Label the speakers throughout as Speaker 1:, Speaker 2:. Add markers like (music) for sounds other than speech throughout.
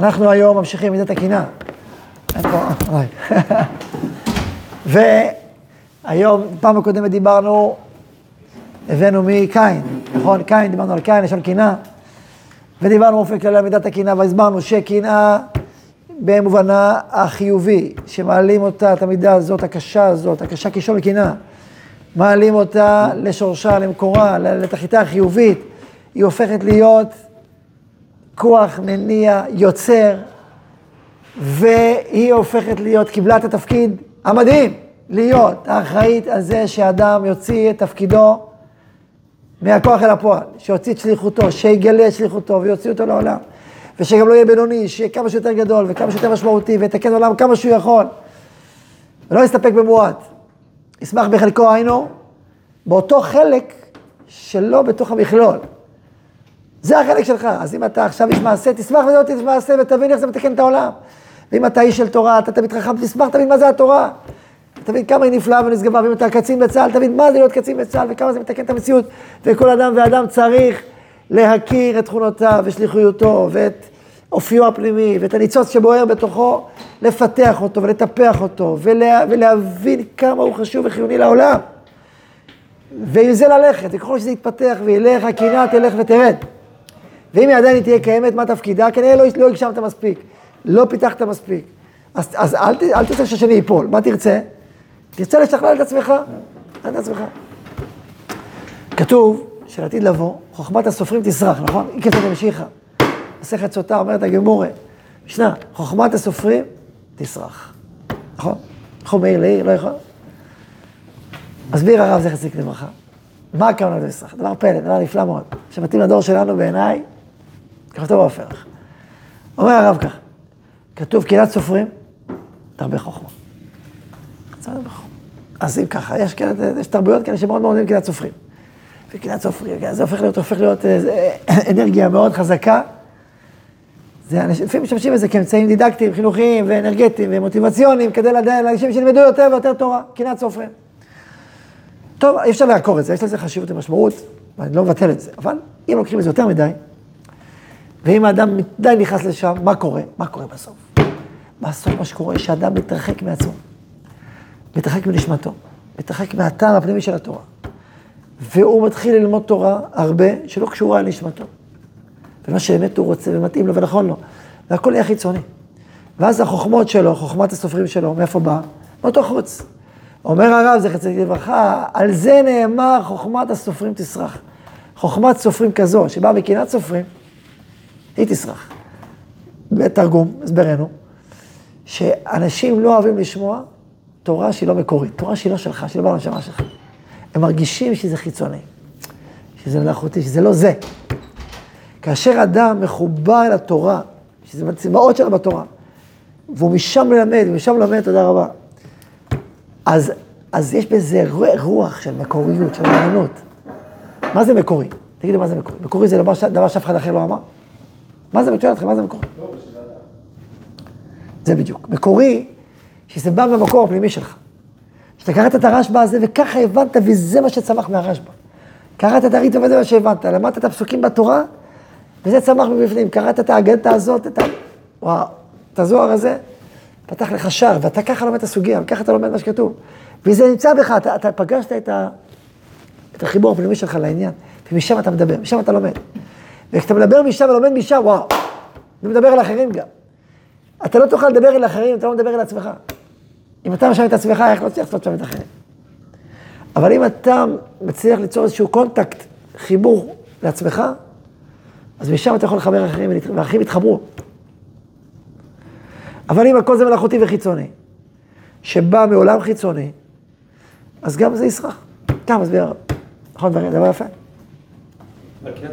Speaker 1: אנחנו היום ממשיכים מידת הקינה. (laughs) והיום, פעם הקודמת דיברנו, הבאנו מקין, נכון? קין, דיברנו על קין, לשון קינה. ודיברנו באופן כללי על מידת הקינה, והסברנו שקנאה במובנה החיובי, שמעלים אותה, את המידה הזאת, הקשה הזאת, הקשה כשול קנאה, מעלים אותה לשורשה, למקורה, לתכליתה החיובית, היא הופכת להיות כוח מניע, יוצר, והיא הופכת להיות, קיבלה את התפקיד המדהים, להיות האחראית על זה שאדם יוציא את תפקידו מהכוח אל הפועל, שיוציא את שליחותו, שיגלה את שליחותו ויוציא אותו לעולם. ושגם לא יהיה בינוני, שיהיה כמה שיותר גדול וכמה שיותר משמעותי ויתקן עולם כמה שהוא יכול. ולא יסתפק במועט. ישמח בחלקו היינו, באותו חלק שלא בתוך המכלול. זה החלק שלך. אז אם אתה עכשיו איש מעשה, תשמח ולא תשמח מעשה ותבין איך זה מתקן את העולם. ואם אתה איש של תורה, אתה תמיד חכם, תשמח, תבין מה זה התורה. תבין כמה היא נפלאה ונשגבה, ואם אתה קצין בצה"ל, תבין מה זה להיות קצין בצה"ל וכמה זה מתקן את המציאות. וכל אדם ואדם צריך להכיר את תכונותיו ושליחויותו ואת אופיו הפנימי ואת הניצוץ שבוער בתוכו, לפתח אותו ולטפח אותו ולה, ולהבין כמה הוא חשוב וחיוני לעולם. ועם זה ללכת, וככל שזה יתפתח וילך, הקנאה תלך ותרד. ואם היא עדיין תהיה קיימת, מה תפקידה? כנראה לא, לא הגשמת מספיק, לא פיתחת מספיק. אז, אז אל, אל תרצה שהשני ייפול, מה תרצה? תרצה לשכלל את עצמך, את עצמך. כתוב שלעתיד לבוא, חוכמת הסופרים תסרח, נכון? היא כתוב המשיכה. מסכת סוטה אומרת הגמורה, משנה, חוכמת הסופרים תסרח, נכון? יכול מאיר לעיר, לא יכול? מסביר הרב זכר צדיק לברכה, מה הכוונה לתסרח? דבר פלא, דבר נפלא מאוד, שמתאים לדור שלנו בעיניי, כתוב בהפך. אומר הרב כך, כתוב קהילת סופרים, תרבה חוכמה. אז אם ככה, יש, יש תרבויות כאלה שמאוד מאוד אוהבים קהילת סופרים. וקהילת סופרים, זה הופך להיות, הופך להיות אה, אנרגיה מאוד חזקה. זה אנשים, לפעמים משתמשים בזה כאמצעים דידקטיים, חינוכיים ואנרגטיים ומוטיבציוניים, כדי לדעת לאנשים שילמדו יותר ויותר תורה, קנאת סופרים. טוב, אי אפשר לעקור את זה, יש לזה חשיבות ומשמעות, ואני לא מבטל את זה, אבל אם לוקחים את זה יותר מדי, ואם האדם מדי נכנס לשם, מה קורה? מה קורה בסוף? בסוף מה שקורה, שאדם מתרחק מעצמו, מתרחק מנשמתו, מתרחק מהטעם הפנימי של התורה. והוא מתחיל ללמוד תורה הרבה שלא קשורה לנשמתו. ומה שבאמת הוא רוצה ומתאים לו ונכון לו. והכל יהיה חיצוני. ואז החוכמות שלו, חוכמת הסופרים שלו, מאיפה בא? מאותו חוץ. אומר הרב, זכר צדיק לברכה, על זה נאמר חוכמת הסופרים תסרח. חוכמת סופרים כזו, שבאה מקנאת סופרים, היא תסרח. בתרגום, הסברנו, שאנשים לא אוהבים לשמוע תורה שהיא לא מקורית, תורה שהיא לא שלך, שהיא לא באה לנשמה שלך. הם מרגישים שזה חיצוני, שזה מלאכותי, שזה לא זה. כאשר אדם מחובר אל התורה, שזה מצבעות שלו בתורה, והוא משם מלמד, ומשם מלמד, תודה רבה. אז, אז יש בזה רוח של מקוריות, של אמנות. מה זה מקורי? תגידו מה זה מקורי. מקורי זה דבר שאף אחד אחר לא אמר? מה זה, מצוין אתכם, מה זה מקורי? זה בדיוק. מקורי, שזה בא מהמקור הפנימי שלך. שאתה קראת את הרשב"א הזה, וככה הבנת, וזה מה שצמח מהרשב"א. קראת את הריטו וזה מה שהבנת. למדת את הפסוקים בתורה, וזה צמח מבפנים. קראת את האגנטה הזאת, את, ה... וואו, את הזוהר הזה, פתח לך שער, ואתה ככה לומד את הסוגיה, וככה אתה לומד מה שכתוב. וזה נמצא בך, אתה, אתה פגשת את, ה... את החיבור הפנימי שלך לעניין, ומשם אתה מדבר, משם אתה לומד. וכשאתה מדבר משם ולומד משם, וואו, ומדבר על אחרים גם. אתה לא תוכל לדבר אל אחרים, אתה לא מדבר אל עצמך. אם אתה משם את עצמך, איך לא תצליח לעשות שם את אחרים? אבל אם אתה מצליח ליצור איזשהו קונטקט, חיבור לעצמך, אז משם אתה יכול לחבר אחרים, ואחרים יתחברו. אבל אם הכל זה מלאכותי וחיצוני, שבא מעולם חיצוני, אז גם זה יסרח. כמה מסביר. נכון, דבר יפה.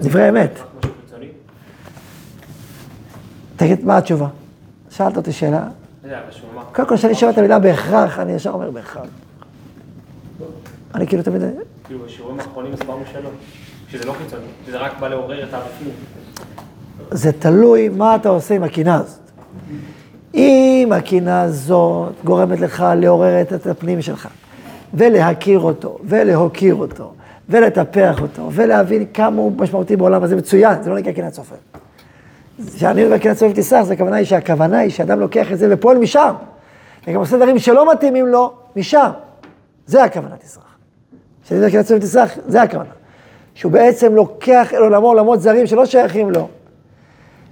Speaker 1: דברי אמת. תגיד, מה התשובה? שאלת אותי שאלה. קודם כל, כשאני שומע את המילה בהכרח, אני ישר אומר בהכרח. אני כאילו תמיד...
Speaker 2: כאילו, בשיעורים האחרונים הסברנו שלא. שזה לא חיצוני, שזה רק בא לעורר את הבפנים.
Speaker 1: זה תלוי מה אתה עושה עם הקינה הזאת. אם הקינה הזאת גורמת לך לעורר את הפנים שלך, ולהכיר אותו, ולהוקיר אותו, ולטפח אותו, ולהבין כמה הוא משמעותי בעולם הזה, מצוין, זה לא נקרא קנאת סופר. כשאני אומר קנאת סובב תסרח, זה הכוונה היא שהכוונה היא שאדם לוקח את זה ופועל משם. וגם עושה דברים שלא מתאימים לו, משם. זה הכוונה תסרח. כשאני אומר קנאת סובב תסרח, זה הכוונה. שהוא בעצם לוקח אל עולמו עולמות זרים שלא שייכים לו,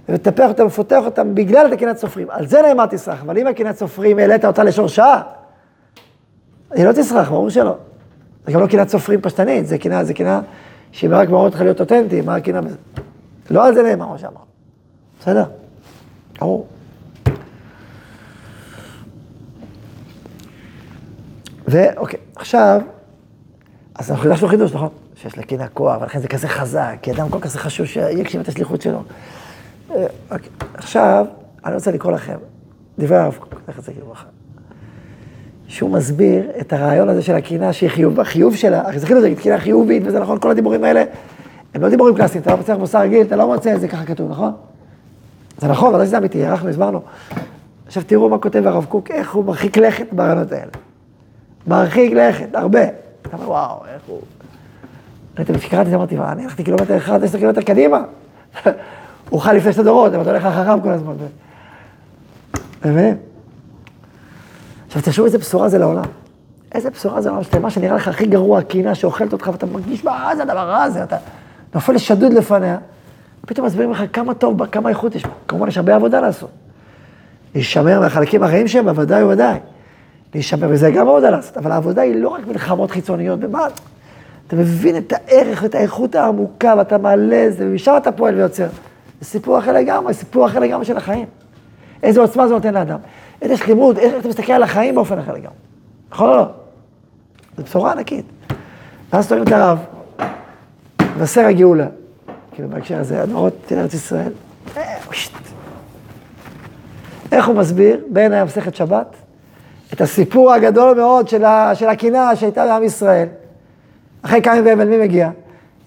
Speaker 1: ומטפח אותם, מפותח אותם בגלל הקנאת סופרים. על זה נאמר תסרח, אבל אם הקנאת סופרים העלית אותה לשורשה, היא לא תסרח, ברור שלא. זה גם לא קנאת סופרים פשטנית, זה קנאה, זה קנאה שהיא רק מראות לך להיות אותנטי, מה הקנאה בזה? לא על זה נאמר מה שאמר. בסדר? ברור. ואוקיי, עכשיו, אז אנחנו חידשנו חידוש, נכון? שיש לקנאה כוח, ולכן זה כזה חזק, כי אדם כל כך זה חשוב שיגשים את השליחות שלו. אה, אוקיי, עכשיו, אני רוצה לקרוא לכם דברי הרב קוק, זכר צדיק לברכה. שהוא מסביר את הרעיון הזה של הקנאה שהיא חיוב, החיוב שלה, הרי זה חיוב, קנאה חיובית, וזה נכון, כל הדיבורים האלה, הם לא דיבורים קלאסיים, אתה לא מצליח מוסר רגיל, אתה לא מוצא את זה ככה כתוב, נכון? זה נכון, אבל לא שזה אמיתי, אנחנו הסברנו. עכשיו תראו מה כותב הרב קוק, איך הוא מרחיק לכת ברעיונות האלה. מרחיק לכת, הרבה. אתה אומר, וואו, איך הוא... אני כשקראתי את זה, אמרתי, מה, אני הלכתי קילומטר אחד, עשר קילומטר קדימה. (laughs) הוא חי לפני שתי דורות, אבל אתה הולך אחריו כל הזמן. מבינים? עכשיו, תחשבו איזה בשורה זה לעולם. איזה בשורה זה לעולם שלמה, שנראה לך הכי גרוע, קינה שאוכלת אותך, ואתה מרגיש, מה זה הדבר הזה, אתה נופל לשדוד לפניה, פתאום מסבירים לך כמה טוב בה, כמה איכות יש בה. כמובן, יש הרבה עבודה לעשות. להישמר מהחלקים הרעים שהם, בוודאי ובוודאי. להישמר, וזה גם עבודה לעשות, אבל העבודה היא לא רק מלחמות חיצוניות, במה? אתה מבין את הערך ואת האיכות העמוקה, ואתה מעלה את זה, ומשם אתה פועל ויוצר. זה סיפור אחר לגמרי, סיפור אחר לגמרי של החיים. איזה עוצמה זה נותן לאדם. איזה שלמות, איך אתה מסתכל על החיים באופן אחר לגמרי. נכון או לא? זו בשורה ענקית. ואז תוראים את הרב, מבשר הגאולה, כאילו בהקשר הזה, הדורות של ארץ ישראל. אה, איך הוא מסביר, בין היה מסכת שבת, את הסיפור הגדול מאוד של הקנאה שהייתה בעם ישראל. אחרי קין והבל, מי מגיע?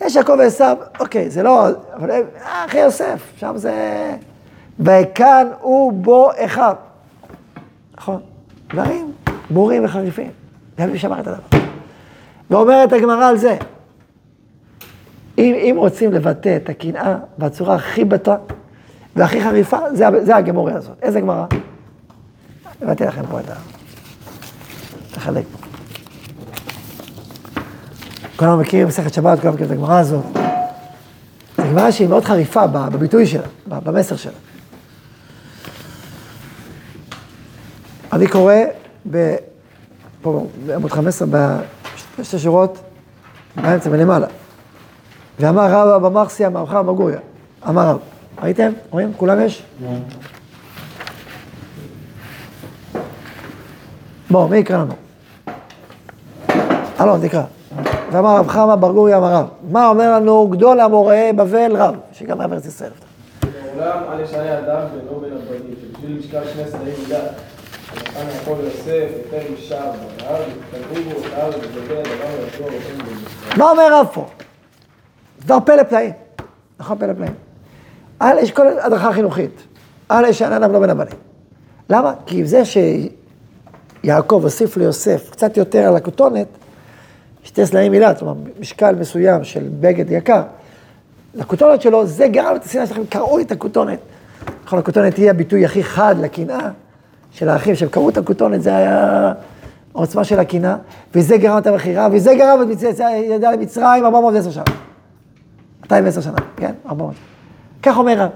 Speaker 1: יש יעקב ועשיו, אוקיי, זה לא, אבל אה, אחרי יוסף, שם זה... וכאן הוא בו אחד. נכון, דברים ברורים וחריפים. גם מי שאמר את הדבר. ואומרת הגמרא על זה, אם, אם רוצים לבטא את הקנאה בצורה הכי בטה והכי חריפה, זה, זה הגמוריה הזאת. איזה גמרא? הבאתי לכם פה את ה... תחלק. כולם מכירים מסכת שבת, כולם מכירים את הגמרא הזאת. זו גמרא שהיא מאוד חריפה בביטוי שלה, במסר שלה. אני קורא ב... פה בעמוד 15, בשתי שורות, באמצע ולמעלה. ואמר רבא במרסיה, מאוחר בגוריה. אמר רב. ראיתם? רואים? כולם יש? בואו, מי יקרא לנו? אלון, תקרא. ואמר רב חמא בר גורי אמר רב, מה אומר לנו גדול המורה בבל רב, שגם רב ארץ ישראל.
Speaker 3: לעולם אל ישנה אדם בינו בין הבנים, שבשביל משקל שני סדרים מידה, ונתן יעקב יוסף, יותר משער בניו, ותקראו בו אותה ובגלל הדבר יעשו אבותינו במצרים.
Speaker 1: מה אומר רב פה? זה דבר פלא פלאים, נכון פלא פלאים. א', יש כל הדרכה חינוכית, א', ישנה אדם לא בין הבנים. למה? כי זה שיעקב הוסיף ליוסף קצת יותר על הכותונת, שתי סלעים מילה, זאת אומרת, משקל מסוים של בגד יקר, לכותונת שלו, זה גרם את השנאה שלכם, קראו את הכותונת. נכון, הכותונת היא הביטוי הכי חד לקנאה של האחים, שהם קראו את הכותונת, זה היה העוצמה של הקנאה, וזה גרם את המכירה, וזה גרם את ידע למצרים 410 שנה. 210 שנה, כן? 400. כך אומר רב.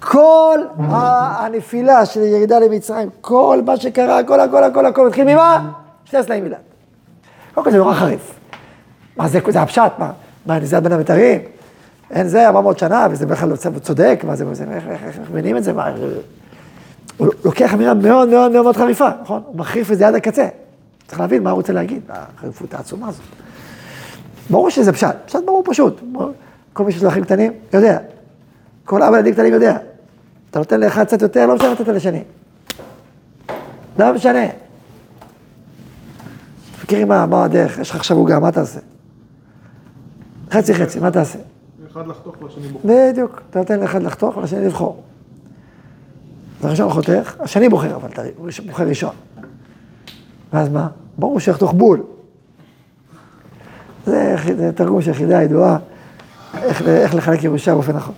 Speaker 1: כל הנפילה של ירידה למצרים, כל מה שקרה, הכל, הכל, הכל, הכל, מתחיל ממה? שתי סלעים מילה. קודם כל זה נורא חריף. מה זה, זה הפשט, מה, מה, נזיעת בין המתרים? אין זה 400 שנה, וזה בכלל לא צודק, מה זה, איך מבינים את זה, מה, הוא לוקח אמירה מאוד מאוד מאוד חריפה, נכון? הוא מחריף את זה עד הקצה. צריך להבין מה הוא רוצה להגיד, החריפות העצומה הזאת. ברור שזה פשט, פשט ברור פשוט. כל מי שיש לו אחים קטנים, יודע. כל אבא ילדים קטנים יודע. אתה נותן לאחד קצת יותר, לא משנה לתת לשני. לא משנה. מכירים מה הדרך, יש לך עכשיו עוגה, מה תעשה? חצי חצי, מה תעשה?
Speaker 3: אחד לחתוך והשני בוחר.
Speaker 1: בדיוק, אתה נותן לאחד לחתוך ולשני לבחור. אז הראשון חותך, השני בוחר, אבל אתה בוחר ראשון. ואז מה? ברור שיחתוך בול. זה, זה תרגום של יחידה ידועה, איך, איך לחלק ירושה באופן נכון.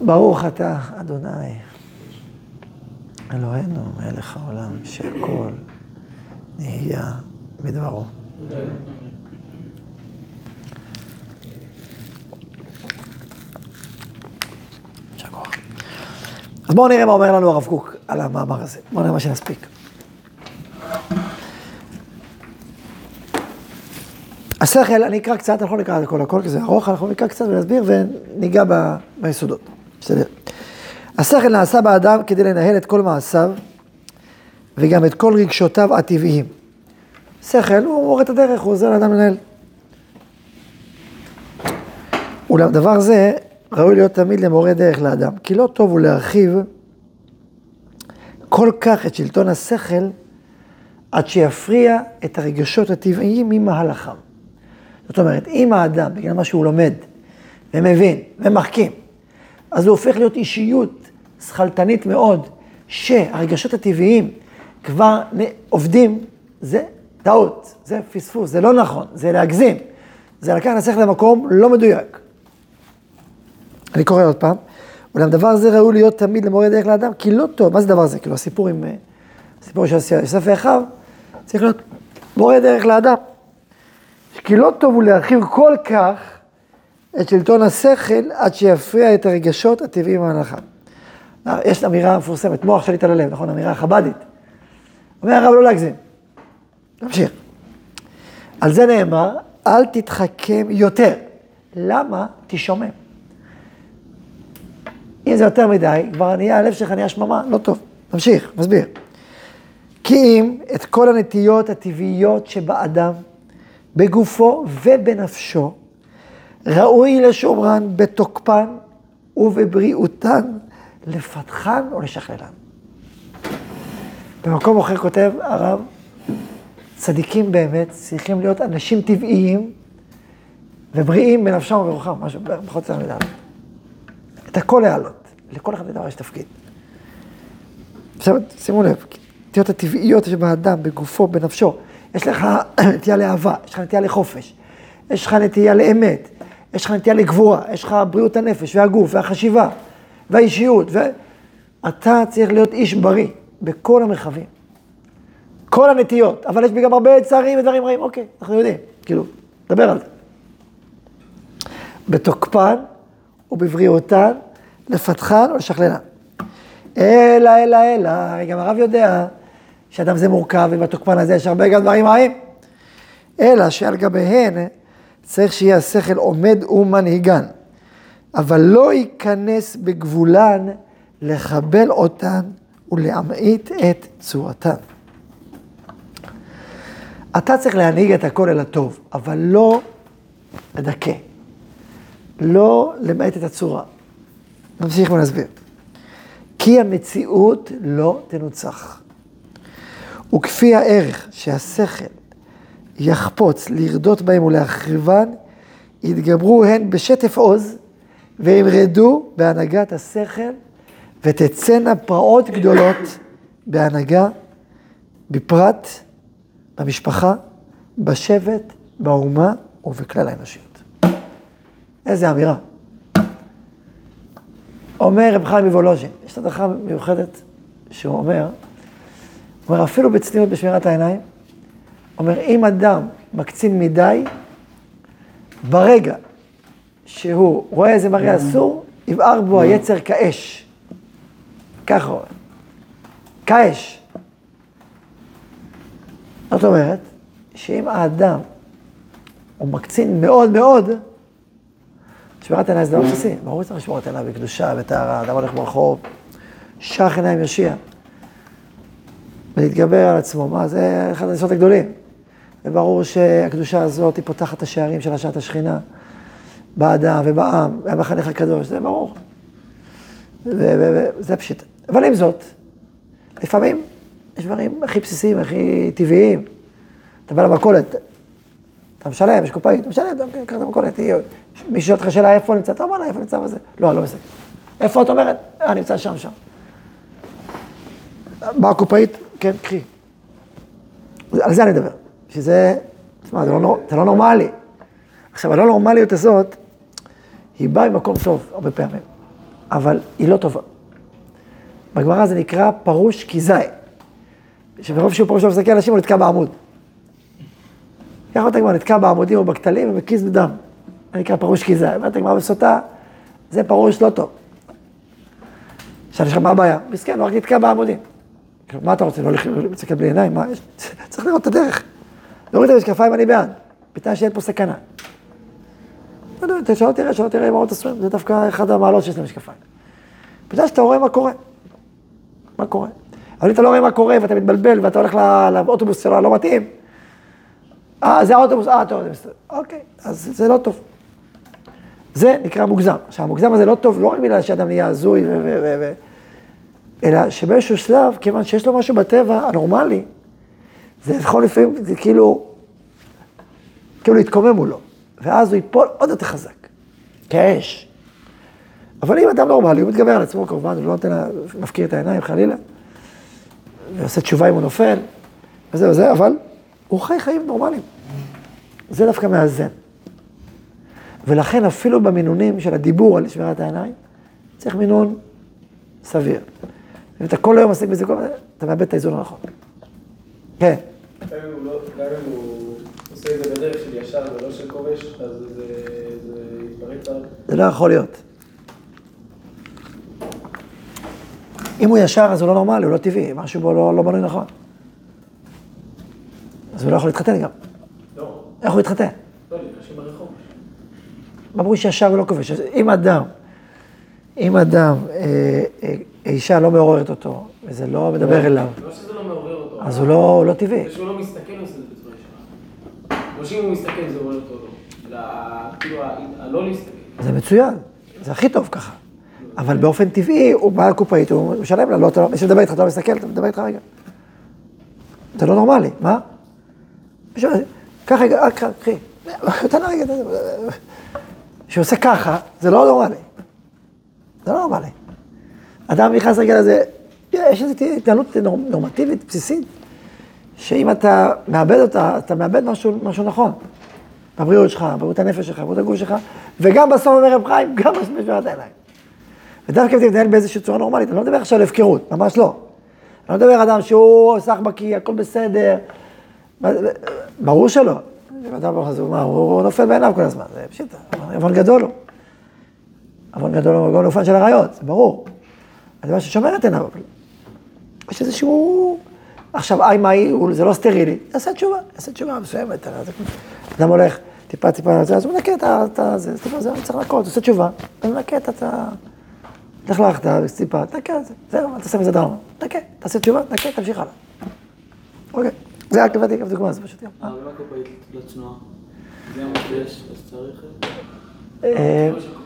Speaker 1: ברוך אתה, אדוני, אלוהינו, מלך העולם, שהכל נהיה בדברו. אז בואו נראה מה אומר לנו הרב קוק על המאמר הזה. בואו נראה מה שנספיק. השכל, אני אקרא קצת, אנחנו לא נקרא את הכל הכל, כי זה ארוך, אנחנו נקרא קצת ונסביר וניגע ב- ביסודות. בסדר. השכל נעשה באדם כדי לנהל את כל מעשיו וגם את כל רגשותיו הטבעיים. שכל, הוא מורה את הדרך, הוא עוזר לאדם לנהל. אולם דבר זה ראוי להיות תמיד למורה דרך לאדם, כי לא טוב הוא להרחיב כל כך את שלטון השכל עד שיפריע את הרגשות הטבעיים ממהלכם. זאת אומרת, אם האדם, בגלל מה שהוא לומד ומבין ומחכים, אז הוא הופך להיות אישיות שכלתנית מאוד, שהרגשות הטבעיים כבר עובדים, זה טעות, זה פספוס, זה לא נכון, זה להגזים, זה לקחת את השכל למקום לא מדויק. אני קורא עוד פעם, אולם דבר זה ראוי להיות תמיד למורה דרך לאדם, כי לא טוב, מה זה דבר זה? כאילו הסיפור עם, אה, הסיפור של יוסף ואחיו, צריך להיות מורה דרך לאדם. כי לא טוב הוא להרחיב כל כך את שלטון השכל עד שיפריע את הרגשות הטבעיים מההלכה. יש אמירה מפורסמת, מוח שליט על הלב, נכון? אמירה חבדית. אומר הרב לא להגזים. נמשיך. על זה נאמר, אל תתחכם יותר. למה? תשומם. אם זה יותר מדי, כבר נהיה, הלב שלך נהיה שממה, לא טוב. נמשיך, מסביר. כי אם את כל הנטיות הטבעיות שבאדם, בגופו ובנפשו, ראוי לשומרן בתוקפן ובבריאותן, לפתחן או לשכללן. במקום אחר כותב הרב, צדיקים באמת צריכים להיות אנשים טבעיים ובריאים בנפשם וברוחם, משהו פחות או יותר את הכל להעלות, לכל אחד לדבר יש תפקיד. עכשיו, שימו לב, הנטיות הטבעיות שבאדם, בגופו, בנפשו, יש לך (clears throat) נטייה לאהבה, יש לך נטייה לחופש, יש לך נטייה לאמת, יש לך נטייה לגבורה, יש לך בריאות הנפש והגוף והחשיבה והאישיות, ואתה צריך להיות איש בריא בכל המרחבים. כל הנטיות, אבל יש בי גם הרבה צערים ודברים רעים, אוקיי, אנחנו יודעים, כאילו, דבר על זה. בתוקפן ובבריאותן, לפתחן ולשכללן. אלא, אלא, אלא, גם הרב יודע שאדם זה מורכב, ובתוקפן הזה יש הרבה גם דברים רעים. אלא שעל גביהן צריך שיהיה השכל עומד ומנהיגן, אבל לא ייכנס בגבולן לחבל אותן ולהמעיט את צורתן. אתה צריך להנהיג את הכל אל הטוב, אבל לא לדכא. לא למעט את הצורה. נמשיך ונסביר. כי המציאות לא תנוצח. וכפי הערך שהשכל יחפוץ לרדות בהם ולהחריבן, יתגברו הן בשטף עוז, וימרדו בהנהגת השכל, ותצאנה פרעות גדולות בהנהגה, בפרט, במשפחה, בשבט, באומה ובכלל האנושיות. איזה אמירה. אומר רב חיים מוולוז'ין, יש הדרכה מיוחדת שהוא אומר, הוא אומר אפילו בצניעות בשמירת העיניים, אומר אם אדם מקצין מדי, ברגע שהוא רואה איזה מראה אסור, יבער בו היצר כאש. ככה הוא. כאש. זאת אומרת, שאם האדם הוא מקצין מאוד מאוד, שמירת עיניים זה דבר בסיסי, ברור שצריך לשמור את עיניו בקדושה, בטהרה, אדם הולך ברחוב, שח עיניים יושיע. ולהתגבר על עצמו, מה זה אחד הניסות הגדולים. וברור שהקדושה הזאת היא פותחת את השערים של השעת השכינה באדם ובעם, והמחנך הקדוש, זה ברור. וזה פשיט. אבל עם זאת, לפעמים יש דברים הכי בסיסיים, הכי טבעיים. אתה בא למכולת, אתה משלם, יש קופאית, אתה משלם, אתה קח את המכולת, מי שואל אותך שאלה איפה נמצא, אתה אומר לה איפה נמצא וזה. לא, לא בסדר. איפה את אומרת? אה, נמצא שם, שם. באה הקופאית, כן, קחי. על זה אני מדבר. שזה, תשמע, זה, לא, זה לא נורמלי. עכשיו, הלא נורמליות הזאת, היא באה ממקום טוב, הרבה פעמים. אבל היא לא טובה. בגמרא זה נקרא פרוש כזאי. שמרוב שהוא פרוש לא מסתכל על אנשים, הוא נתקע בעמוד. ככה אותה גמרא, נתקע בעמודים או בכתלים ומקיז בדם. זה נקרא פרוש כזאי. אומרת הגמרא בסוטה, זה פרוש לא טוב. עכשיו יש לך מה הבעיה? מסכן, הוא רק נתקע בעמודים. כאילו, מה אתה רוצה, לא להסתכל בלי עיניים? מה, יש- (laughs) צריך לראות את הדרך. להוריד את המשקפיים, אני בעד. בתנאי שאין פה סכנה. לא יודע, שלא תראה, שלא תראה מראות אסורים, זה דווקא אחד המעלות שיש למשקפיים. בגלל שאתה רואה מה קורה. מה קורה? אבל אם אתה לא רואה מה קורה ואתה מתבלבל ואתה הולך לא- לאוטובוס שלו לא מתאים, אה, זה האוטובוס, אה, טוב, זה. אוקיי, אז זה לא טוב. זה נקרא מוגזם. עכשיו, המוגזם הזה לא טוב לא רק בגלל שאדם נהיה הזוי, ו- ו- ו- ו- אלא שבאיזשהו שלב, כיוון שיש לו משהו בטבע הנורמלי, זה יכול לפעמים, זה כאילו, כאילו להתקומם מולו, ואז הוא ייפול עוד יותר חזק, כאש. אבל אם אדם נורמלי, הוא מתגבר על עצמו כמובן, הוא לא נותן, מפקיר את העיניים חלילה, ועושה תשובה אם הוא נופל, וזה וזה, אבל הוא חי חיים נורמליים. זה דווקא מאזן. ולכן אפילו במינונים של הדיבור על שמירת העיניים, צריך מינון סביר. אם אתה כל היום עוסק בזה, אתה מאבד את האיזון הנכון. כן,
Speaker 3: גם אם הוא לא- עושה את זה בדרך של ישר ולא של כובש, אז זה זה יתפרץ על...
Speaker 1: זה לא יכול להיות. אם הוא ישר, אז הוא לא נורמלי, הוא לא טבעי, משהו בו לא, לא בנוי נכון. אז הוא לא יכול להתחתן גם.
Speaker 3: לא,
Speaker 1: איך הוא יתחתן?
Speaker 3: לא, נפגשים ברחוב.
Speaker 1: אמרו שישר הוא לא כובש. אז אם אדם, אם אדם, אה, אה, אישה לא מעוררת אותו, וזה לא מדבר אליו,
Speaker 3: לא שזה לא מעורר אותו.
Speaker 1: אז הוא לא, הוא לא טבעי.
Speaker 3: זה שהוא לא מסתכל את זה בצורה ישרה. או שאם הוא מסתכל זה עורר אותו לא. כאילו הלא להסתכל.
Speaker 1: זה מצוין, זה הכי טוב ככה. אבל באופן טבעי, הוא בא לקופאית, הוא משלם לה, לא, אתה לא, מישהו מדבר איתך, אתה לא מסתכל, אתה מדבר איתך רגע. זה לא נורמלי, מה? קח רגע, קח, קחי. תן רגע. שעושה ככה, זה לא נורמלי. זה לא נורמלי. אדם נכנס רגע לזה, יש איזו התנהלות נור- נורמטיבית, בסיסית, שאם אתה מאבד אותה, אתה מאבד משהו, משהו נכון. בבריאות שלך, בבריאות הנפש שלך, בבריאות הגוף שלך, וגם בסוף אומר רב חיים, גם בשמירת העיניים. ודווקא אם אתה מתנהל באיזושהי צורה נורמלית, אני לא מדבר עכשיו על הפקרות, ממש לא. אני לא מדבר על אדם שהוא סחבקי, הכל בסדר. ברור שלא. אדם ברוך הוא, מה, הוא נופל בעיניו כל הזמן, זה פשיטה, עוון גדול הוא. עוון גדול הוא גם לאופן של עריות, זה ברור. זה מה ששומר את עיניו, אבל יש איזשהו... עכשיו, איי מאי, הוא- זה לא סטרילי, תעשה תשובה, תעשה תשובה מסוימת. אדם הולך טיפה טיפה, אז הוא מנקה את ה... זה, טיפה, זה, צריך לנקות, עושה תשובה, אתה מנקה את ה... לכלכת, טיפה, תנקה את זה, זהו, אל תעשה מזה דרמה, תנקה, תעשה תשובה, תנקה, תמשיך הלאה. אוקיי, זה רק גם דוגמה, זה פשוט גם.
Speaker 4: אבל מה קופאית לצנועה? זה מה שיש, אז צריך...
Speaker 1: אה,
Speaker 4: לצנועה.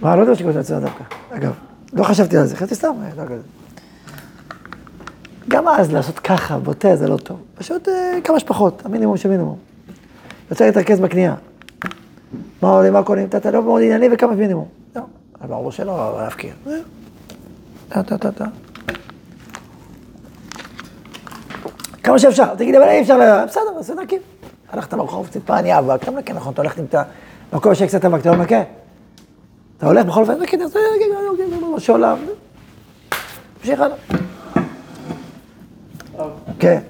Speaker 1: מה, לא יודע שקוראים לצנוע דווקא, אגב. לא חשבתי על זה, חשבתי סתם, אה, לא כזה. גם אז לעשות ככה, בוטה, זה לא טוב. פשוט אה, כמה שפחות, המינימום של מינימום. רוצה להתרכז בקנייה. מה עולים, מה קונים, אתה לא מאוד ענייני וכמה מינימום. לא, אבל ברור שלא, לא להפקיר. זהו. טה, טה, טה, טה. כמה שאפשר, תגיד, אבל אי אפשר, בסדר, אז נקים. הלכת ברחוב, טיפה אני אבק, אתה מנקה, נכון, אתה הולך עם את המקום שיש קצת אבק, אתה לא מנקה. אתה הולך בכל אופן, נקי, אתה יודע, שעולם. תמשיך הלאה. כן.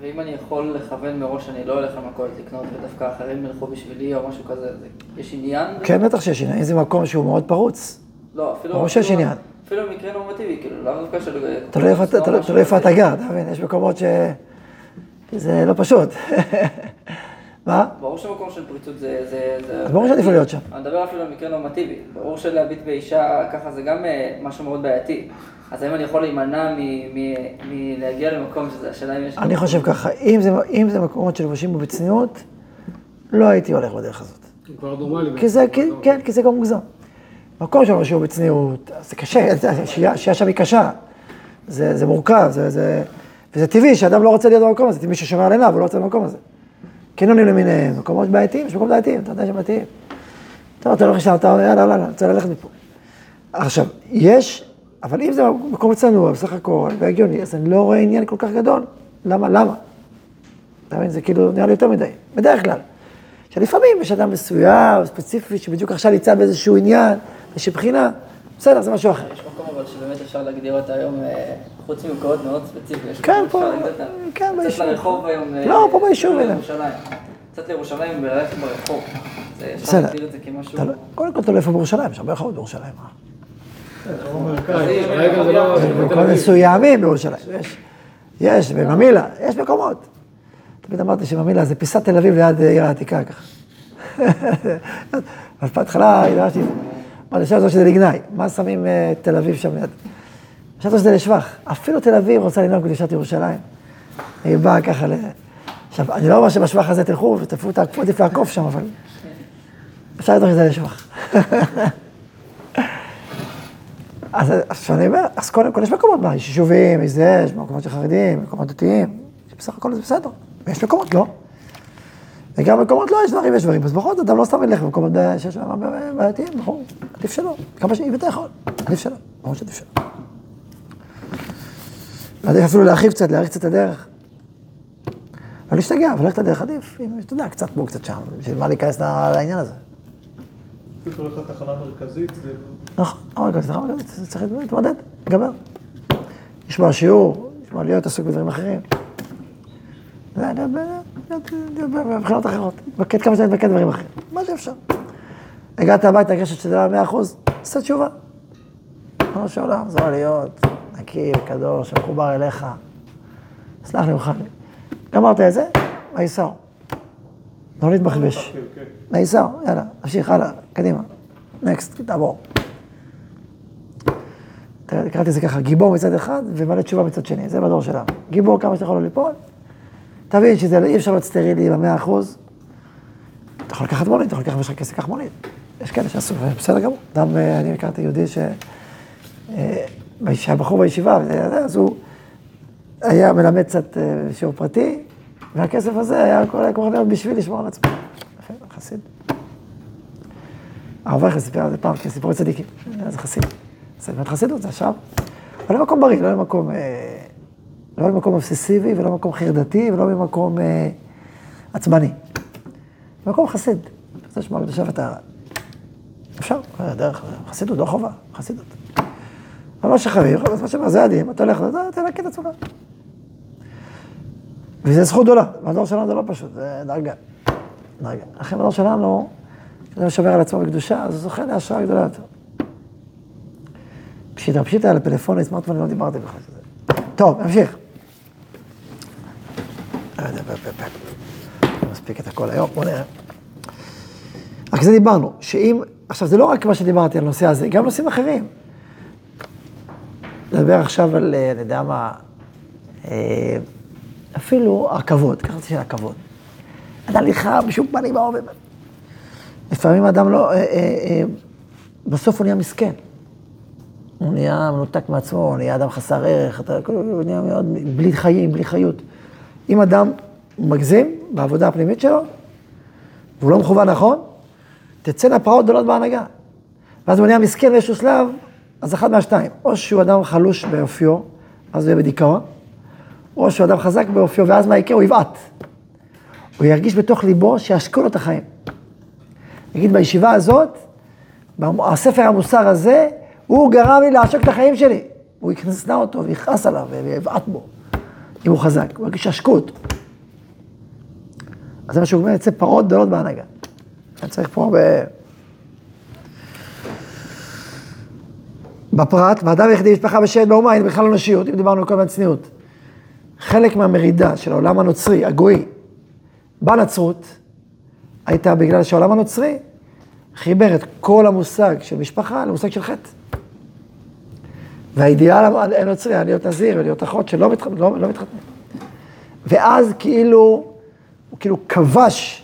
Speaker 5: ואם אני יכול לכוון מראש שאני לא הולך למכולת לקנות ודווקא אחרים ילכו בשבילי או משהו כזה, זה- יש עניין?
Speaker 1: כן, בטח שיש עניין, אם זה מקום שהוא מאוד פרוץ.
Speaker 5: לא, אפילו...
Speaker 1: ברור שיש עניין.
Speaker 5: אפילו במקרה נורמטיבי, כאילו, לאו דווקא של...
Speaker 1: תלוי איפה אתה- תלוי- איפה אתה גר, אתה מבין? יש מקומות ש... זה לא פשוט. (laughs) מה?
Speaker 5: ברור שמקום של פריצות זה... זה- זה-
Speaker 1: אז ברור שעדיף להיות שם.
Speaker 5: אני מדבר אפילו על מקרה נורמטיבי. ברור שלהביט באישה ככה זה גם אה, משהו מאוד בעייתי. אז האם אני יכול להימנע מלהגיע למקום שזה, השאלה אם יש...
Speaker 1: אני חושב ככה, אם זה- אם זה מקומות שלבושים בו בצניעות, לא הייתי הולך בדרך הזאת.
Speaker 4: כבר נורמלי.
Speaker 1: כי זה, כי- כן, כי זה גם מוגזם. מקום שלבושים בו בצניעות, זה קשה, (laughs) השהייה שם היא קשה. זה זה מורכב, זה- זה... וזה טבעי שאדם לא רוצה להיות במקום הזה, טבעי ששומר על עיניו, הוא לא רוצה במקום הזה. קניונים למיניהם, מקומות בעייתיים, יש מקומות בעייתיים, אתה יודע שהם בעייתיים. טוב, אתה הולך לשם, אתה אומר, יאללה, יאללה, רוצה ללכת מפה. עכשיו, יש, אבל אם זה מקום צנוע, בסך הכל, והגיוני, אז אני לא רואה עניין כל כך גדול. למה? למה? אתה מבין? זה כאילו נראה לי יותר מדי, בדרך כלל. שלפעמים יש אדם מסוים, ספציפי, שבדיוק עכשיו נמצא באיזשהו עניין, איזושהי בחינה, בסדר, זה משהו אחר.
Speaker 5: יש מקום אבל שבאמת אפשר להגדיר אותה היום, אה, חוץ ממקומות מאוד ספציפיים. יש
Speaker 1: כן, פה. כן, ביישוב.
Speaker 5: לרחוב היום. אה,
Speaker 1: לא, פה ביישוב, הנה.
Speaker 5: לירושלים. וללכת ברחוב. אפשר
Speaker 1: בסדר.
Speaker 5: להגדיר את זה כמשהו...
Speaker 1: תלוי- קודם כל תלוי איפה בירושלים, יש הרבה רחובות בירושלים. אה?
Speaker 3: לא...
Speaker 1: במקומות. מסוימים בירושלים, יש, יש, בממילה, יש מקומות. תמיד אמרתי שממילה זה פיסת תל אביב ליד העיר העתיקה ככה. אז בהתחלה אמרתי, חשבתי שזה לגנאי, מה שמים אה, תל אביב שם ליד? חשבתי שזה לשבח, אפילו תל אביב רוצה לנהוג בקדושת ירושלים. היא באה ככה ל... עכשיו, אני לא אומר שבשבח הזה תלכו ותפו את העקפות, עדיף לעקוף שם, אבל... אפשר לדעת שזה לשבח. (laughs) אז אז כשאני אומר, אז קודם כל יש מקומות, מה, יש יישובים, יש זה, יש מקומות של חרדים, מקומות דתיים, בסך הכל זה בסדר. ויש מקומות לא. וגם במקומות לא יש דברים, יש דברים. אז בכל זאת, אדם לא סתם ילך במקומות ב- שיש להם בעייתיים, ברור, עדיף שלא. כמה שאם אתה יכול, עדיף שלא, ברור שעדיף שלא. עדיף אפילו להרחיב קצת, להאריך קצת את הדרך. לא להשתגע, אבל ללכת לדרך עדיף, אם אתה יודע, קצת פה, קצת שם, בשביל מה להיכנס לעניין הזה.
Speaker 6: פשוט הולך לתחנה מרכזית, זה...
Speaker 1: נכון, גם סליחה, אבל זה צריך להתמודד, להתגבר. לשמוע שיעור, לשמוע להיות עסוק בדברים אחרים. זה, בבחינות אחרות, להתמקד כמה שאתה מתמקד בדברים אחרים, מה שאפשר. הגעת הביתה, הרגשת שזה לא מאה אחוז, עשה תשובה. ריבונו של עולם, זו להיות נקי וקדוש ומחובר אליך. סלח לי ממך. גמרת את זה, וייסעו. לא להתבחבש.
Speaker 6: כן, כן.
Speaker 1: וייסעו, יאללה, נמשיך הלאה, קדימה. נקסט, תעבור. קראתי לזה ככה, גיבור מצד אחד ומלא תשובה מצד שני, זה בדור שלנו. גיבור כמה שאתה יכול לא ליפול, תבין שזה אי אפשר להיות סטרילי במאה אחוז. אתה יכול לקחת מונית, אתה יכול לקחת משחק כסף, קח מונית. יש כאלה שעשו, בסדר גמור. אדם, אה, אני הכרתי יהודי ש... אה, שהיה בחור בישיבה, אז הוא היה מלמד קצת אה, שיעור פרטי, והכסף הזה היה כל הזמן בשביל לשמור על עצמו. יפה, חסיד. הרב אייכלר סיפר על זה פעם, כסיפורי צדיקים. זה חסיד. זה באמת חסידות, זה עכשיו. אבל למקום בריא, לא למקום, אה, לא למקום אובססיבי, ולא למקום חרדתי, ולא למקום אה, עצבני. למקום חסיד. רוצה לשמוע קדושה ואתה... אפשר, אה, דרך, חסידות, לא חובה, חסידות. אבל מה שחביב, מה שאומר, זה הדין, אתה הולך, אתה תנקה את עצמך. וזו זכות גדולה, בדור שלנו זה לא פשוט, זה דרגה. דרגה. לכן בדור שלנו, כשאדם שומר על עצמו בקדושה, אז הוא זוכה להשראה גדולה יותר. פשיטה, פשיטה על הפלאפון, סמארטפון, לא דיברתי בכלל. זה. טוב, נמשיך. מספיק את הכל היום, בוא נראה. רק זה דיברנו, שאם, עכשיו זה לא רק מה שדיברתי על הנושא הזה, גם נושאים אחרים. נדבר עכשיו על, אה, אני יודע מה, אה, אפילו הכבוד, ככה זה של הכבוד. הליכה בשום פנים ואופן. לפעמים אדם לא, אה, אה, אה, בסוף הוא נהיה מסכן. הוא נהיה מנותק מעצמו, הוא נהיה אדם חסר ערך, הוא נהיה מאוד בלי חיים, בלי חיות. אם אדם מגזים בעבודה הפנימית שלו, והוא לא מכוון נכון, תצאנה פרעות גדולות בהנהגה. ואז הוא נהיה מסכן באיזשהו שלב, אז אחד מהשתיים, או שהוא אדם חלוש באופיו, אז הוא יהיה בדיכאון, או שהוא אדם חזק באופיו, ואז מה יקרה? הוא יבעט. הוא ירגיש בתוך ליבו שיעשקו לו את החיים. נגיד בישיבה הזאת, הספר המוסר הזה, הוא גרם לי לעשוק את החיים שלי. הוא יכנסנה אותו ויכעס עליו ויבעט בו, אם הוא חזק, הוא ירגיש אותו. אז זה מה שהוא אומר, יצא פרות גדולות בהנהגה. אני צריך פה ב... בפרט, ואדם היחידי משפחה בשלט באומה, אין בכלל נשיות, אם דיברנו קודם על צניעות. חלק מהמרידה של העולם הנוצרי, הגוי, בנצרות, הייתה בגלל שהעולם הנוצרי חיבר את כל המושג של משפחה למושג של חטא. והאידיאל הנוצרי היה להיות נזיר ולהיות אחות שלא מתח... לא, לא מתחתנים. ואז כאילו, הוא כאילו כבש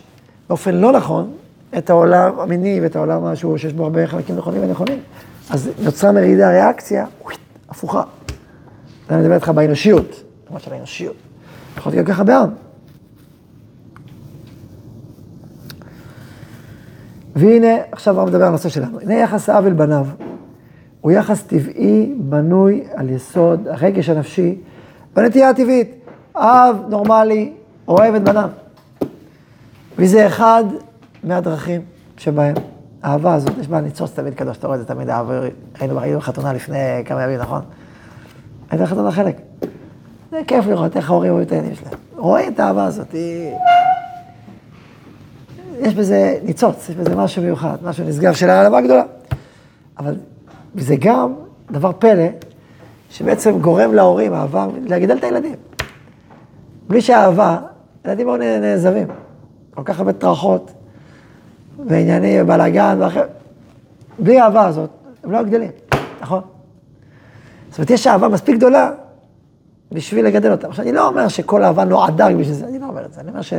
Speaker 1: באופן לא נכון את העולם המיני ואת העולם שהוא, שיש בו הרבה חלקים נכונים ונכונים. אז נוצרה מרידה, ריאקציה, הפוכה. אני מדבר איתך באנושיות, ממש על האנושיות. יכול להיות ככה בעם. והנה, עכשיו כבר מדבר על הנושא שלנו. הנה יחס האב אל בניו. הוא יחס טבעי, בנוי על יסוד הרגש הנפשי בנטייה הטבעית. אב נורמלי אוהב את בניו. וזה אחד מהדרכים שבהם האהבה הזאת, יש בה ניצוץ תמיד קדוש, אתה רואה את זה תמיד, אהבה, היינו היינו בחתונה לפני כמה ימים, נכון? היינו בחתונה חלק. זה כיף לראות איך ההורים רואים את הילדים שלהם. רואים את האהבה הזאת, היא... יש בזה ניצוץ, יש בזה משהו מיוחד, משהו נשגב של אהבה גדולה. אבל זה גם דבר פלא, שבעצם גורם להורים, אהבה, לגדל את הילדים. בלי שאהבה, ילדים מאוד נעזבים. כל כך הרבה טרחות, ועניינים, ובלאגן, ואחר... בלי האהבה הזאת, הם לא גדלים, נכון? זאת אומרת, יש אהבה מספיק גדולה בשביל לגדל אותם. עכשיו, אני לא אומר שכל אהבה נועדה רק בשביל זה, אני לא אומר את זה, אני אומר ש...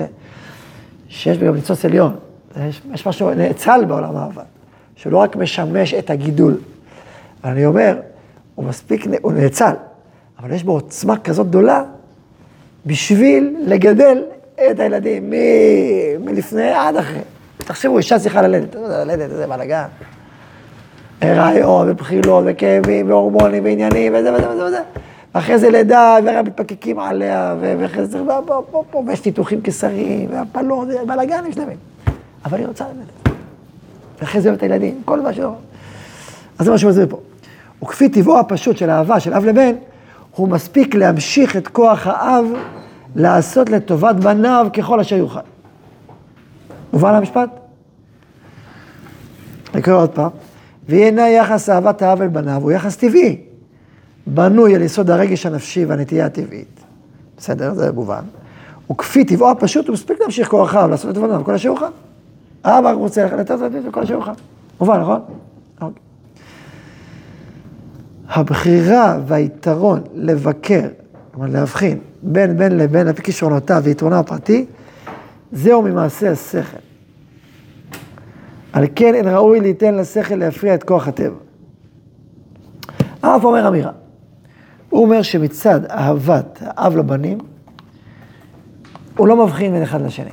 Speaker 1: שיש גם ניצוץ עליון, יש, יש משהו נאצל בעולם האהבה, שהוא לא רק משמש את הגידול, אבל אני אומר, הוא מספיק, הוא נאצל, אבל יש בו עוצמה כזאת גדולה בשביל לגדל את הילדים מ- מלפני עד אחרי. תחשבו, אישה צריכה ללדת, ללדת, איזה בלאגן. הריון, ובחילות, וכאבים, והורמונים, ועניינים, וזה וזה וזה וזה. ואחרי זה לידה, והרבה מתפקקים עליה, ואחרי זה צריך, ויש ניתוחים קיסריים, והפלות, בלאגנים שלמים. אבל היא רוצה ללדת. ואחרי זה אוהבת את הילדים, כל מה שהוא... אז זה מה שהוא מסביר פה. וכפי טבעו הפשוט של האהבה של אב לבן, הוא מספיק להמשיך את כוח האב לעשות לטובת בניו ככל אשר יוכל. מובן המשפט? נקרא עוד פעם. והנה יחס אהבת האב אל בניו הוא יחס טבעי, בנוי על יסוד הרגש הנפשי והנטייה הטבעית. בסדר, זה מובן. וכפי טבעו הפשוט, הוא מספיק להמשיך כוח האב לעשות לטובת בניו כל אשר יוכל. האבא רוצה לתת לו כל אשר יוכל. מובן, נכון? אוקיי. הבחירה והיתרון לבקר, כלומר להבחין בין בין לבין על פי כישרונותיו ויתרונו הפרטי, זהו ממעשה השכל. על כן אין ראוי ליתן לשכל להפריע את כוח הטבע. הרב אומר אמירה. הוא אומר שמצד אהבת האב לבנים, הוא לא מבחין בין אחד לשני.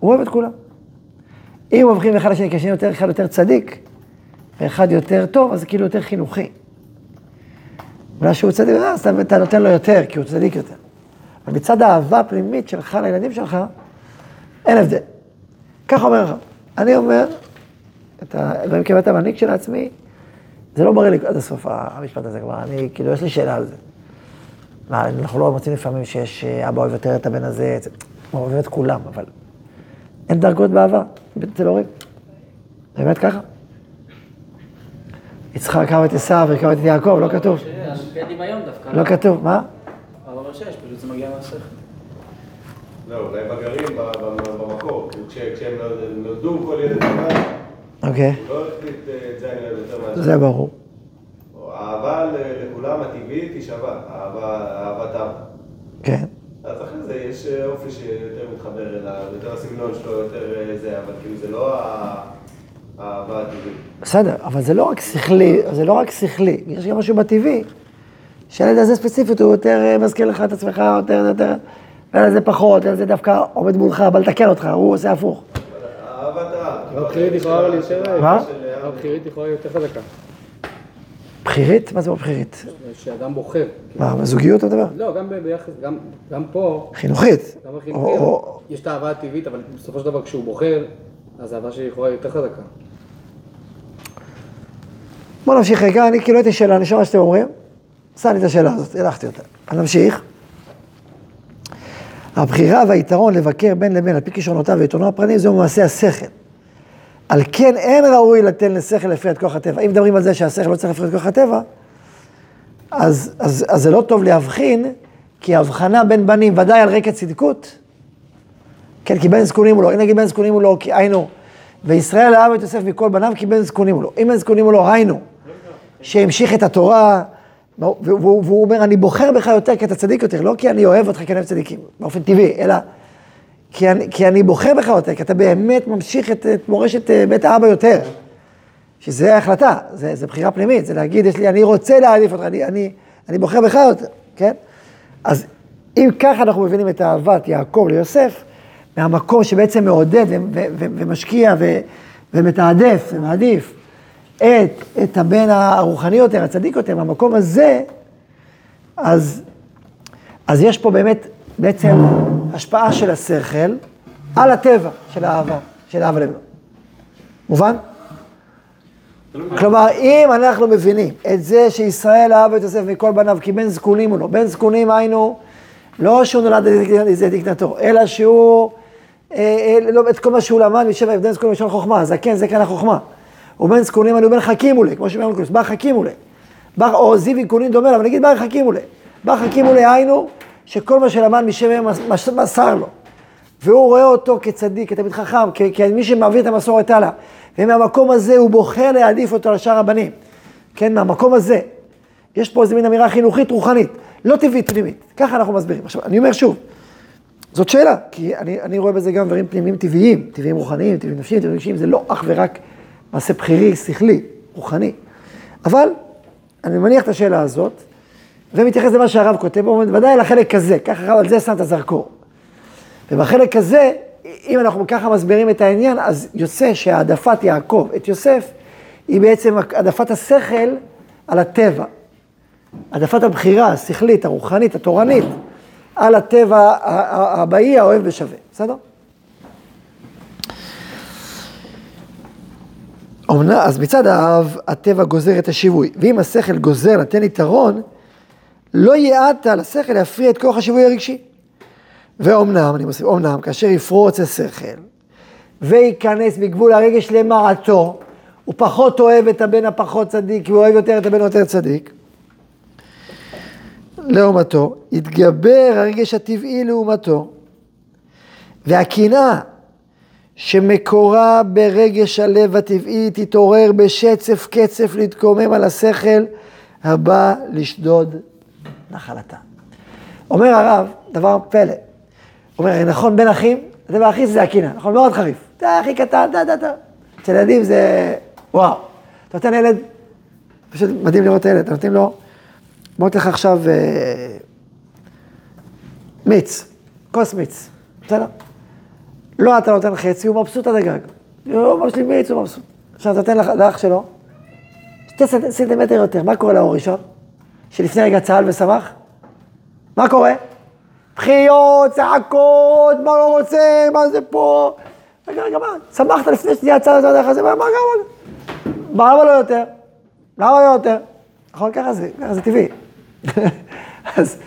Speaker 1: הוא אוהב את כולם. אם הוא מבחין בין אחד לשני, כי השני יותר, אחד יותר צדיק, ואחד יותר טוב, אז זה כאילו יותר חינוכי. בגלל שהוא צדיק, אז אתה, נותן לו יותר, כי הוא צדיק יותר. אבל מצד האהבה הפנימית שלך לילדים שלך, אין הבדל. ככה אומר לך. אני אומר, את הדברים כבית המנהיג של עצמי, זה לא בריא לי עד הסוף המשפט הזה כבר, אני, כאילו, יש לי שאלה על זה. מה, אנחנו לא מוצאים לפעמים שיש אה, אבא אוהב יותר את הבן הזה, זה- הוא אוהב את כולם, אבל אין דרגות באהבה אצל הורים. זה באמת ככה? יצחק אהב את עשיו והקרב את יעקב, לא כתוב.
Speaker 5: כן דמיון דווקא.
Speaker 1: לא כתוב, מה?
Speaker 4: אבל אומר שיש, פשוט זה מגיע מהשכל.
Speaker 3: לא, אולי בגרים במקור, כש- כשהם נולד- נולדו כל ילד לבד,
Speaker 1: אוקיי,
Speaker 3: הוא לא החליט אה, את זה אני אוהב יותר מהשני.
Speaker 1: זה ברור.
Speaker 3: האהבה ל- לכולם הטבעית היא שווה, אהבת אבא.
Speaker 1: כן.
Speaker 3: אז אחרי זה יש אה, אופי שיותר מתחבר אליו, יותר הסגנון שלו, יותר אה, זה, אבל כאילו זה לא ה- האהבה הטבעית.
Speaker 1: בסדר, אבל זה לא רק שכלי, זה לא רק שכלי, יש גם משהו בטבעי, שהילד הזה ספציפית הוא יותר אה, מזכיר לך את עצמך, יותר, יותר, והילד הזה פחות, הילד הזה דווקא עומד מולך, בא לתקן אותך, הוא עושה הפוך.
Speaker 3: אהבת האב. כאילו,
Speaker 6: הבחירית יכולה להישאר,
Speaker 1: מה?
Speaker 6: יכולה להיות יותר חזקה.
Speaker 1: בחירית? מה זה בחירית?
Speaker 6: שאדם בוחר.
Speaker 1: מה, בזוגיות אתה מדבר?
Speaker 6: לא, גם ב- ביחס, גם- גם פה,
Speaker 1: חינוכית.
Speaker 6: גם
Speaker 1: או-
Speaker 6: בחינוכי,
Speaker 1: או-
Speaker 6: יש את האהבה הטבעית, אבל בסופו של דבר כשהוא בוחר, אז האהבה שלי יכולה להיות יותר חזקה.
Speaker 1: בוא נמשיך רגע, אני כאילו הייתי שאלה, אני שומע שאתם אומרים, עשה לי את השאלה הזאת, הלכתי אותה. אז נמשיך. הבחירה והיתרון לבקר בין לבין על פי כישרונותיו ויתרונו הפרטי זהו מעשה השכל. על כן אין ראוי לתן לשכל להפריע את כוח הטבע. אם מדברים על זה שהשכל לא צריך להפריע את כוח הטבע, אז, אז, אז זה לא טוב להבחין, כי הבחנה בין בנים, ודאי על רקע צדקות, כן, כי בן זקונים הוא לא, אם נגיד בן זקונים הוא לא, כי היינו, וישראל אהב את יוסף מכל בניו, כי בן זקונים הוא לא. אם בן זקונים הוא לא, היינו, שהמשיך את התורה, והוא, והוא אומר, אני בוחר בך יותר כי אתה צדיק יותר, לא כי אני אוהב אותך כי אני אוהב צדיקים, באופן טבעי, אלא כי אני, כי אני בוחר בך יותר, כי אתה באמת ממשיך את, את מורשת אה, בית האבא יותר. שזה ההחלטה, זה, זה בחירה פנימית, זה להגיד, יש לי, אני רוצה להעדיף אותך, אני, אני, אני בוחר בך יותר, כן? אז אם ככה אנחנו מבינים את אהבת יעקב ליוסף, מהמקום שבעצם מעודד ומשקיע ומתעדף ומעדיף את, את הבן הרוחני יותר, הצדיק יותר, מהמקום הזה, אז, אז יש פה באמת בעצם השפעה של השכל על הטבע של האהבה, של האב לבנו. מובן? כלומר, אם אנחנו מבינים את זה שישראל אהב את יוסף מכל בניו, כי בן זקונים הוא לו, בן זקונים היינו, לא שהוא נולד איזה דיקטטור, אלא שהוא, לא, את כל מה שהוא למד משבע בן זקונים ראשון חוכמה, זקן זה כאן החוכמה. ובן זקונים היינו בן חכימולי, כמו שאומרים קורס, בר חכימולי. בר, או זיו עיקולין דומה, אבל נגיד בר חכימולי. בר חכימולי היינו, שכל מה שלמד משבע מסר לו. והוא רואה אותו כצדיק, כתלמיד חכם, כמי שמעביר את המסורת הלאה. ומהמקום הזה הוא בוחר להעדיף אותו על שאר הבנים. כן, מהמקום הזה. יש פה איזה מין אמירה חינוכית רוחנית, לא טבעית פנימית. ככה אנחנו מסבירים. עכשיו, אני אומר שוב, זאת שאלה, כי אני, אני רואה בזה גם דברים פנימיים טבעיים, טבעיים רוחניים, טבעיים נפשיים, טבעיים רגשיים, זה לא אך ורק מעשה בכירי, שכלי, רוחני. אבל אני מניח את השאלה הזאת, ומתייחס למה שהרב כותב, הוא אומר, ודאי לחלק הזה, ככה הרב על זה שם את הזרקור. ובחלק הזה, אם אנחנו ככה מסבירים את העניין, אז יוצא שהעדפת יעקב את יוסף, היא בעצם העדפת השכל על הטבע. העדפת הבחירה השכלית, הרוחנית, התורנית, על הטבע הבאי, האוהב ושווה. בסדר? אומנה, אז מצד האב, הטבע גוזר את השיווי, ואם השכל גוזר נתן יתרון, לא יעטה לשכל להפריע את כוח השיווי הרגשי. ואומנם, אני מוסיף, אומנם, כאשר יפרוץ השכל וייכנס בגבול הרגש למעטו, הוא פחות אוהב את הבן הפחות צדיק, והוא אוהב יותר את הבן היותר צדיק. לעומתו, יתגבר הרגש הטבעי לעומתו, והקנאה שמקורה ברגש הלב הטבעי תתעורר בשצף קצף להתקומם על השכל הבא לשדוד נחלתה. אומר הרב, דבר פלא. אומר, נכון, בין אחים, הדבר הכי זה הקנאה, נכון? מאוד חריף. אתה הכי קטן, דה דה דה. אצל ילדים זה וואו. אתה נותן לילד, פשוט מדהים לראות את הילד, אתה נותן לו, בוא לך עכשיו אה, מיץ, כוס מיץ, בסדר? לא אתה נותן חצי, הוא מבסוט עד הגג. לא, יש לי מיץ, הוא מבסוט. עכשיו אתה נותן לאח שלו, שתי סנטימטר יותר, מה קורה לאח הראשון? שלפני רגע צהל ושמח? מה קורה? בחיות, צעקות, מה לא רוצה, מה זה פה? רגע, רגע, מה? שמחת לפני שנייה צהל זה, מה, מה, מה, למה לא יותר? למה לא יותר? נכון, ככה זה, ככה זה טבעי. אז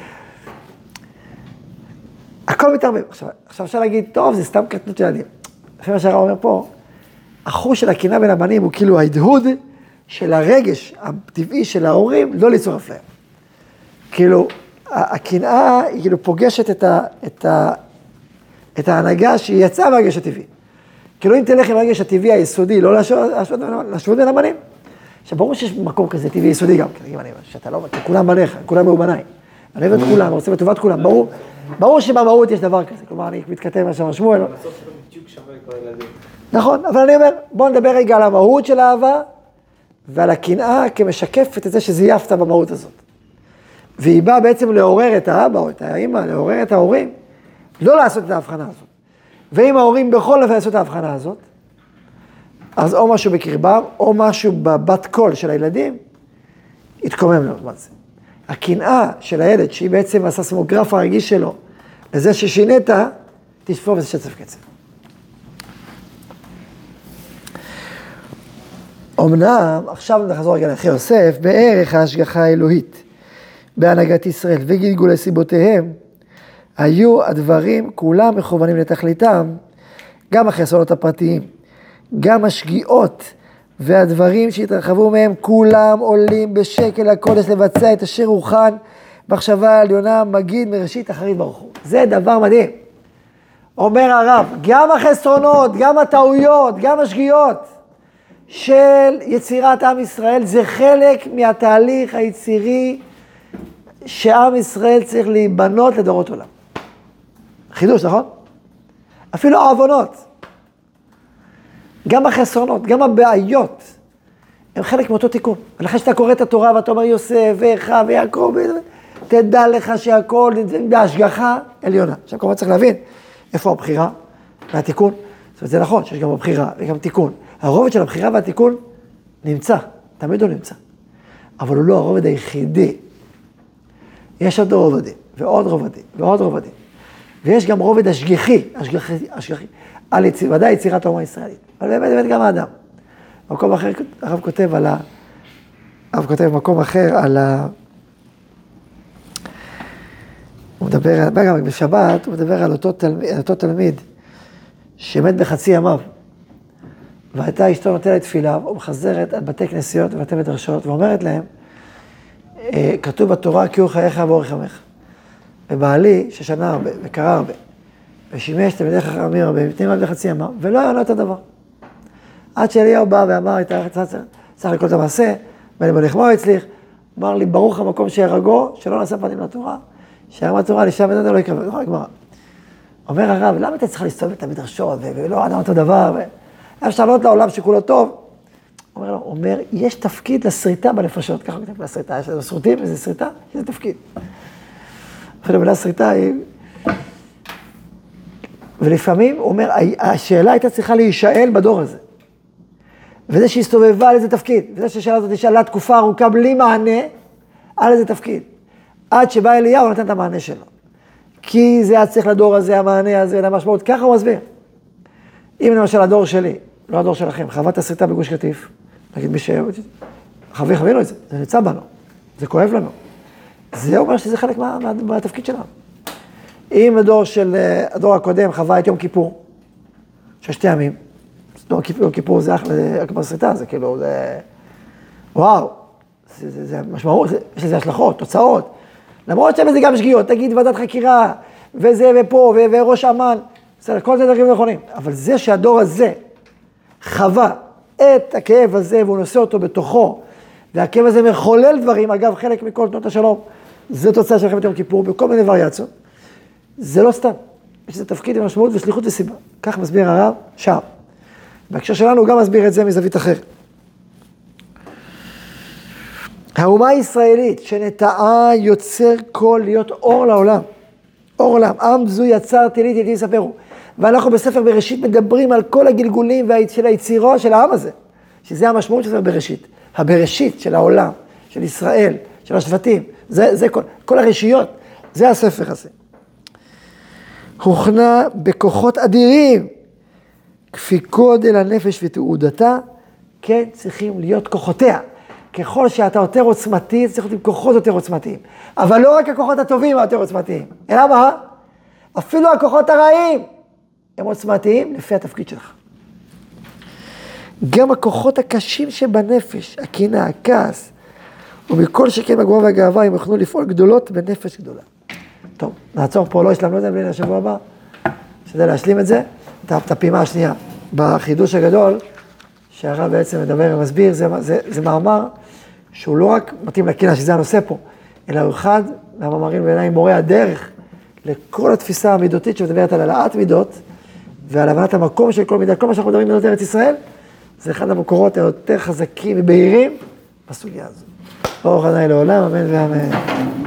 Speaker 1: הכל מתערבב. עכשיו, אפשר להגיד, טוב, זה סתם קטנות של ילדים. לפי מה שהרב אומר פה, החוש של הקנאה בין הבנים הוא כאילו ההדהוד של הרגש הטבעי של ההורים לא ליצור אפליה. כאילו, הקנאה היא כאילו פוגשת את, ה, את, ה, את ההנהגה שהיא יצאה מהרגש הטבעי. כאילו אם תלך עם הרגש הטבעי היסודי, לא להשוות בין הבנים. עכשיו ברור שיש מקום כזה טבעי יסודי גם, כן, שאתה לא, כולם בניך, כולם היו בניי. אני אוהב את כולם, רוצה בטובת כולם, ברור, ברור שבמהות יש דבר כזה, כלומר אני מתכתב מה שאמר שמואל. נכון, אבל אני אומר, בוא נדבר רגע על המהות של האהבה ועל הקנאה כמשקפת את זה שזייפת במהות הזאת. והיא באה בעצם לעורר את האבא או את האמא, לעורר את ההורים, לא לעשות את ההבחנה הזאת. ואם ההורים בכל אופן יעשו את ההבחנה הזאת, אז או משהו בקרבם, או משהו בבת קול של הילדים, יתקומם לעומת זה. הקנאה של הילד, שהיא בעצם הססמוגרף הרגיש שלו, לזה ששינית, תשפור וזה שצף קצב. אמנם, עכשיו נחזור רגע לאחי יוסף, בערך ההשגחה האלוהית בהנהגת ישראל וגלגולי סיבותיהם, היו הדברים כולם מכוונים לתכליתם, גם החסרונות הפרטיים, גם השגיאות והדברים שהתרחבו מהם, כולם עולים בשקל הקודש לבצע את אשר הוכן מחשבה עליונה מגיד מראשית אחרית ברוך הוא. זה דבר מדהים. אומר הרב, גם החסרונות, גם הטעויות, גם השגיאות של יצירת עם ישראל, זה חלק מהתהליך היצירי שעם ישראל צריך להיבנות לדורות עולם. חידוש, נכון? אפילו העוונות, גם החסרונות, גם הבעיות, הם חלק מאותו תיקון. ולכן כשאתה קורא את התורה ואתה אומר יוסף ואחיו ויעקב, תדע לך שהכל בהשגחה עליונה. עכשיו כמובן צריך להבין איפה הבחירה והתיקון. זאת אומרת, זה נכון שיש גם הבחירה וגם תיקון. הרובד של הבחירה והתיקון נמצא, תמיד הוא נמצא. אבל הוא לא הרובד היחידי. יש עוד רובדים, ועוד רובדים, ועוד רובדים. ויש גם רובד השגיחי, השגחי, השגחי, על יציר, ודאי יצירת האומה הישראלית, אבל באמת באמת גם האדם. במקום אחר, הרב כותב על ה... הרב כותב במקום אחר על ה... הוא מדבר, גם בשבת, הוא מדבר על אותו תלמיד, על אותו תלמיד שמת בחצי ימיו. והייתה אשתו נותנת תפילה, ומחזרת על בתי כנסיות ובתי מדרשות, ואומרת להם, אה, כתוב בתורה, כי הוא חייך ואורך ימיך. ובעלי, ששנה הרבה, וקרא הרבה, ושימש תלמידי חכמים הרבה, ותנים עד לחצי ימיו, ולא היה לו אותו דבר. עד שאליהו בא ואמר, צריך לקרוא את המעשה, ואני בוא לכמו הצליח, אמר לי, ברוך המקום שיהרגו, שלא נשא פנים לתורה, שירם התורה, לשם ונדע לא יקרב, זוכר הגמרא. אומר הרב, למה אתה צריך להסתובב את המדרשות, ולא אדם אותו דבר, ו- אפשר לעלות לעולם שכולו טוב. אומר לו, אומר, יש תפקיד לשריטה בנפשות, ככה הוא כותב לשריטה, יש לנו שרוטים וזה שריטה, יש לזה תפקיד. שריטה היא... ולפעמים, הוא אומר, השאלה הייתה צריכה להישאל בדור הזה. וזה שהסתובבה על איזה תפקיד, וזה שהשאלה הזאת נשאלה תקופה ארוכה בלי מענה, על איזה תפקיד. עד שבא אליהו, נתן את המענה שלו. כי זה היה צריך לדור הזה, המענה הזה, למשמעות, ככה הוא מסביר. אם למשל הדור שלי, לא הדור שלכם, חוות הסריטה בגוש קטיף, נגיד מי ש... חווי חווינו את זה, זה נמצא בנו, זה כואב לנו. זה אומר שזה חלק מה, מה, מהתפקיד שלנו. אם הדור של, אה, הדור הקודם חווה את יום כיפור, ששת ימים, דור כיפור, יום כיפור זה אחלה, זה אכבר סריטה, זה כאילו, זה... וואו, זה, זה, זה משמעות, יש לזה השלכות, תוצאות. למרות שבזה גם שגיאות, תגיד ועדת חקירה, וזה ופה, ו- וראש אמ"ן, בסדר, כל זה דברים נכונים. אבל זה שהדור הזה חווה את הכאב הזה והוא נושא אותו בתוכו, והכאב הזה מחולל דברים, אגב, חלק מכל תנועות השלום, זה תוצאה של מלחמת יום כיפור, בכל מיני וריאציות. זה לא סתם, יש לזה תפקיד ומשמעות ושליחות וסיבה. כך מסביר הרב שם. בהקשר שלנו הוא גם מסביר את זה מזווית אחרת. האומה הישראלית שנטעה יוצר קול להיות אור לעולם. אור עולם. עם זו יצרתי לי, תהילים יספרו. ואנחנו בספר בראשית מדברים על כל הגלגולים של היצירו של העם הזה. שזה המשמעות של ספר בראשית. הבראשית של העולם, של ישראל, של השבטים. זה, זה כל, כל הרשיות. זה הספר הזה. הוכנה בכוחות אדירים, כפי גודל הנפש ותעודתה, כן צריכים להיות כוחותיה. ככל שאתה יותר עוצמתי, צריך להיות עם כוחות יותר עוצמתיים. אבל לא רק הכוחות הטובים היותר עוצמתיים, אלא מה? אפילו הכוחות הרעים הם עוצמתיים לפי התפקיד שלך. גם הכוחות הקשים שבנפש, הקנאה, הכעס, ומכל שכן הגבוהה והגאווה, הם יוכלו לפעול גדולות בנפש גדולה. טוב, נעצור פה, לא השלמנו את זה, בלי לשבוע הבא, כדי להשלים את זה, את הפעימה השנייה. בחידוש הגדול, שהרב בעצם מדבר ומסביר, זה, זה, זה מאמר שהוא לא רק מתאים לקהילה, שזה הנושא פה, אלא הוא אחד מהמאמרים בעיניי מורה הדרך לכל התפיסה המידותית שמדברת על העלאת מידות ועל הבנת המקום של כל מידה. כל מה שאנחנו מדברים על ארץ ישראל, זה אחד המקורות היותר חזקים ובהירים בסוגיה הזו. ברוך ה' לעולם, אמן ואמן.